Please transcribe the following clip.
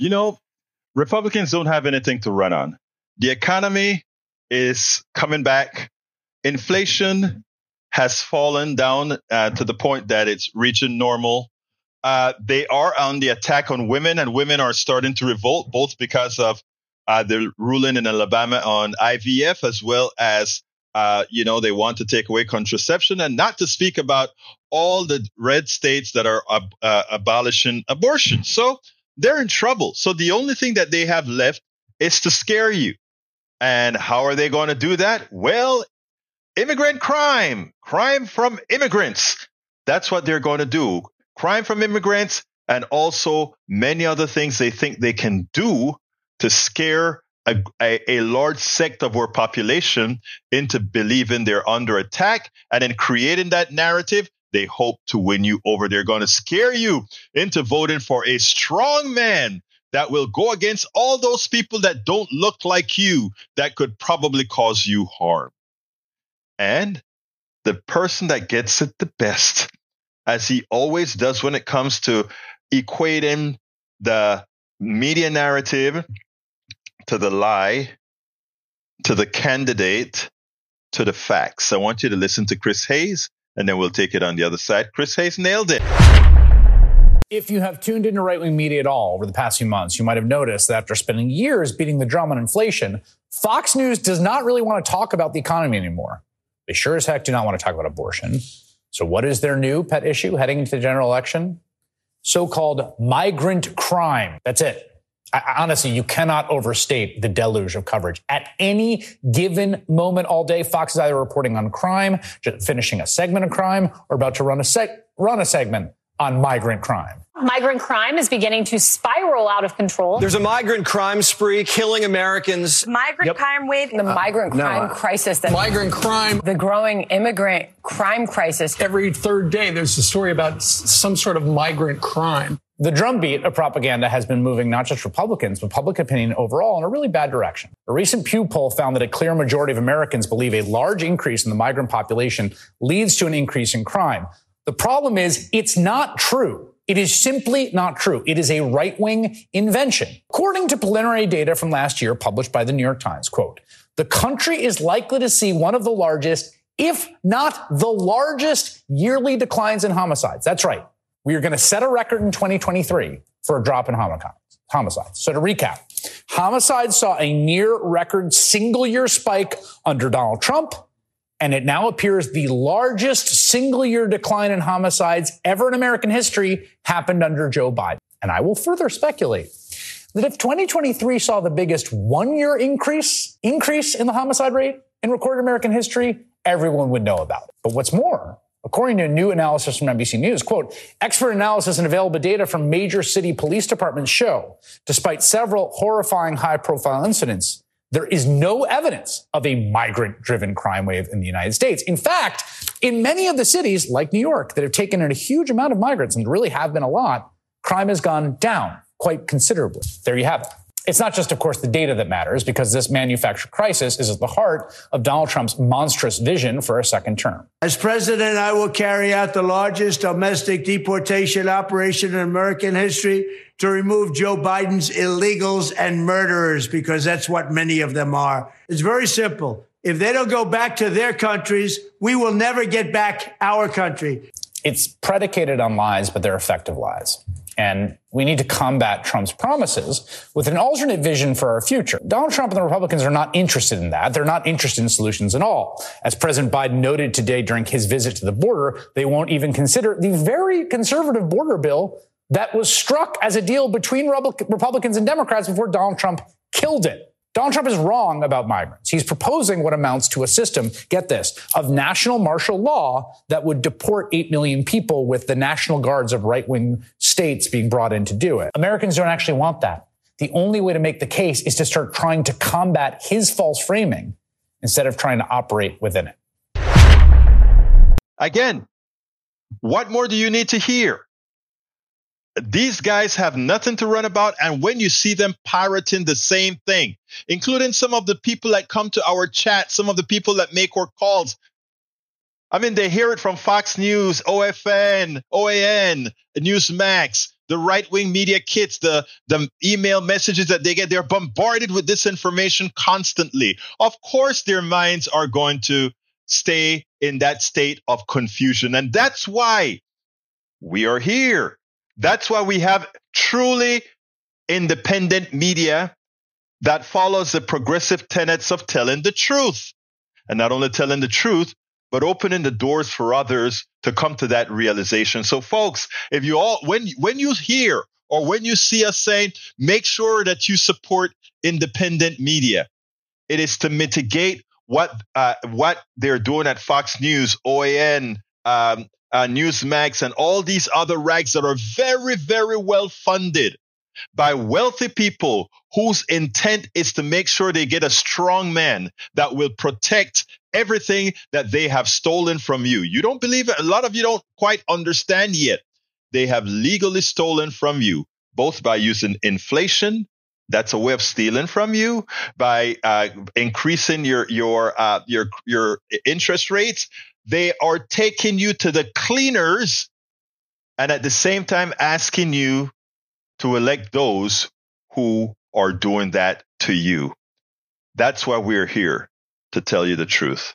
You know, Republicans don't have anything to run on. The economy is coming back. Inflation has fallen down uh, to the point that it's reaching normal. Uh, they are on the attack on women, and women are starting to revolt, both because of uh, the ruling in Alabama on IVF, as well as uh, you know they want to take away contraception, and not to speak about all the red states that are uh, abolishing abortion. So they're in trouble. So the only thing that they have left is to scare you. And how are they going to do that? Well, immigrant crime, crime from immigrants. That's what they're going to do. Crime from immigrants and also many other things they think they can do to scare a, a, a, large sect of our population into believing they're under attack and in creating that narrative they hope to win you over they're going to scare you into voting for a strong man that will go against all those people that don't look like you that could probably cause you harm. And the person that gets it the best, as he always does when it comes to equating the media narrative to the lie, to the candidate, to the facts. I want you to listen to Chris Hayes, and then we'll take it on the other side. Chris Hayes nailed it. If you have tuned into right wing media at all over the past few months, you might have noticed that after spending years beating the drum on inflation, Fox News does not really want to talk about the economy anymore. They sure as heck do not want to talk about abortion. So, what is their new pet issue heading into the general election? So called migrant crime. That's it. I, honestly, you cannot overstate the deluge of coverage. At any given moment all day, Fox is either reporting on crime, finishing a segment of crime, or about to run a, seg- run a segment on migrant crime. Migrant crime is beginning to spiral out of control. There's a migrant crime spree killing Americans. Migrant yep. crime wave. The uh, migrant crime crisis. That migrant crime. The growing immigrant crime crisis. Every third day, there's a story about some sort of migrant crime. The drumbeat of propaganda has been moving not just Republicans, but public opinion overall in a really bad direction. A recent Pew poll found that a clear majority of Americans believe a large increase in the migrant population leads to an increase in crime. The problem is it's not true. It is simply not true. It is a right wing invention. According to preliminary data from last year published by the New York Times, quote, the country is likely to see one of the largest, if not the largest yearly declines in homicides. That's right. We are going to set a record in 2023 for a drop in homicides. So to recap, homicides saw a near record single year spike under Donald Trump and it now appears the largest single year decline in homicides ever in American history happened under Joe Biden. And I will further speculate that if 2023 saw the biggest one year increase, increase in the homicide rate in recorded American history, everyone would know about it. But what's more, according to a new analysis from NBC News, quote, expert analysis and available data from major city police departments show, despite several horrifying high profile incidents, there is no evidence of a migrant driven crime wave in the United States. In fact, in many of the cities like New York that have taken in a huge amount of migrants and really have been a lot, crime has gone down quite considerably. There you have it. It's not just, of course, the data that matters because this manufactured crisis is at the heart of Donald Trump's monstrous vision for a second term. As president, I will carry out the largest domestic deportation operation in American history to remove Joe Biden's illegals and murderers because that's what many of them are. It's very simple. If they don't go back to their countries, we will never get back our country. It's predicated on lies, but they're effective lies. And we need to combat Trump's promises with an alternate vision for our future. Donald Trump and the Republicans are not interested in that. They're not interested in solutions at all. As President Biden noted today during his visit to the border, they won't even consider the very conservative border bill that was struck as a deal between Republicans and Democrats before Donald Trump killed it. Donald Trump is wrong about migrants. He's proposing what amounts to a system, get this, of national martial law that would deport 8 million people with the National Guards of right wing states being brought in to do it. Americans don't actually want that. The only way to make the case is to start trying to combat his false framing instead of trying to operate within it. Again, what more do you need to hear? these guys have nothing to run about. And when you see them pirating the same thing, including some of the people that come to our chat, some of the people that make our calls, I mean, they hear it from Fox News, OFN, OAN, Newsmax, the right wing media kits, the, the email messages that they get. They're bombarded with this information constantly. Of course, their minds are going to stay in that state of confusion. And that's why we are here. That's why we have truly independent media that follows the progressive tenets of telling the truth. And not only telling the truth, but opening the doors for others to come to that realization. So folks, if you all, when, when you hear or when you see us saying, make sure that you support independent media, it is to mitigate what, uh, what they're doing at Fox News, OAN, um, uh, Newsmax, and all these other rags that are very, very well funded by wealthy people whose intent is to make sure they get a strong man that will protect everything that they have stolen from you. You don't believe it. A lot of you don't quite understand yet. They have legally stolen from you, both by using inflation. That's a way of stealing from you by uh, increasing your your uh, your your interest rates. They are taking you to the cleaners, and at the same time asking you to elect those who are doing that to you. That's why we're here to tell you the truth.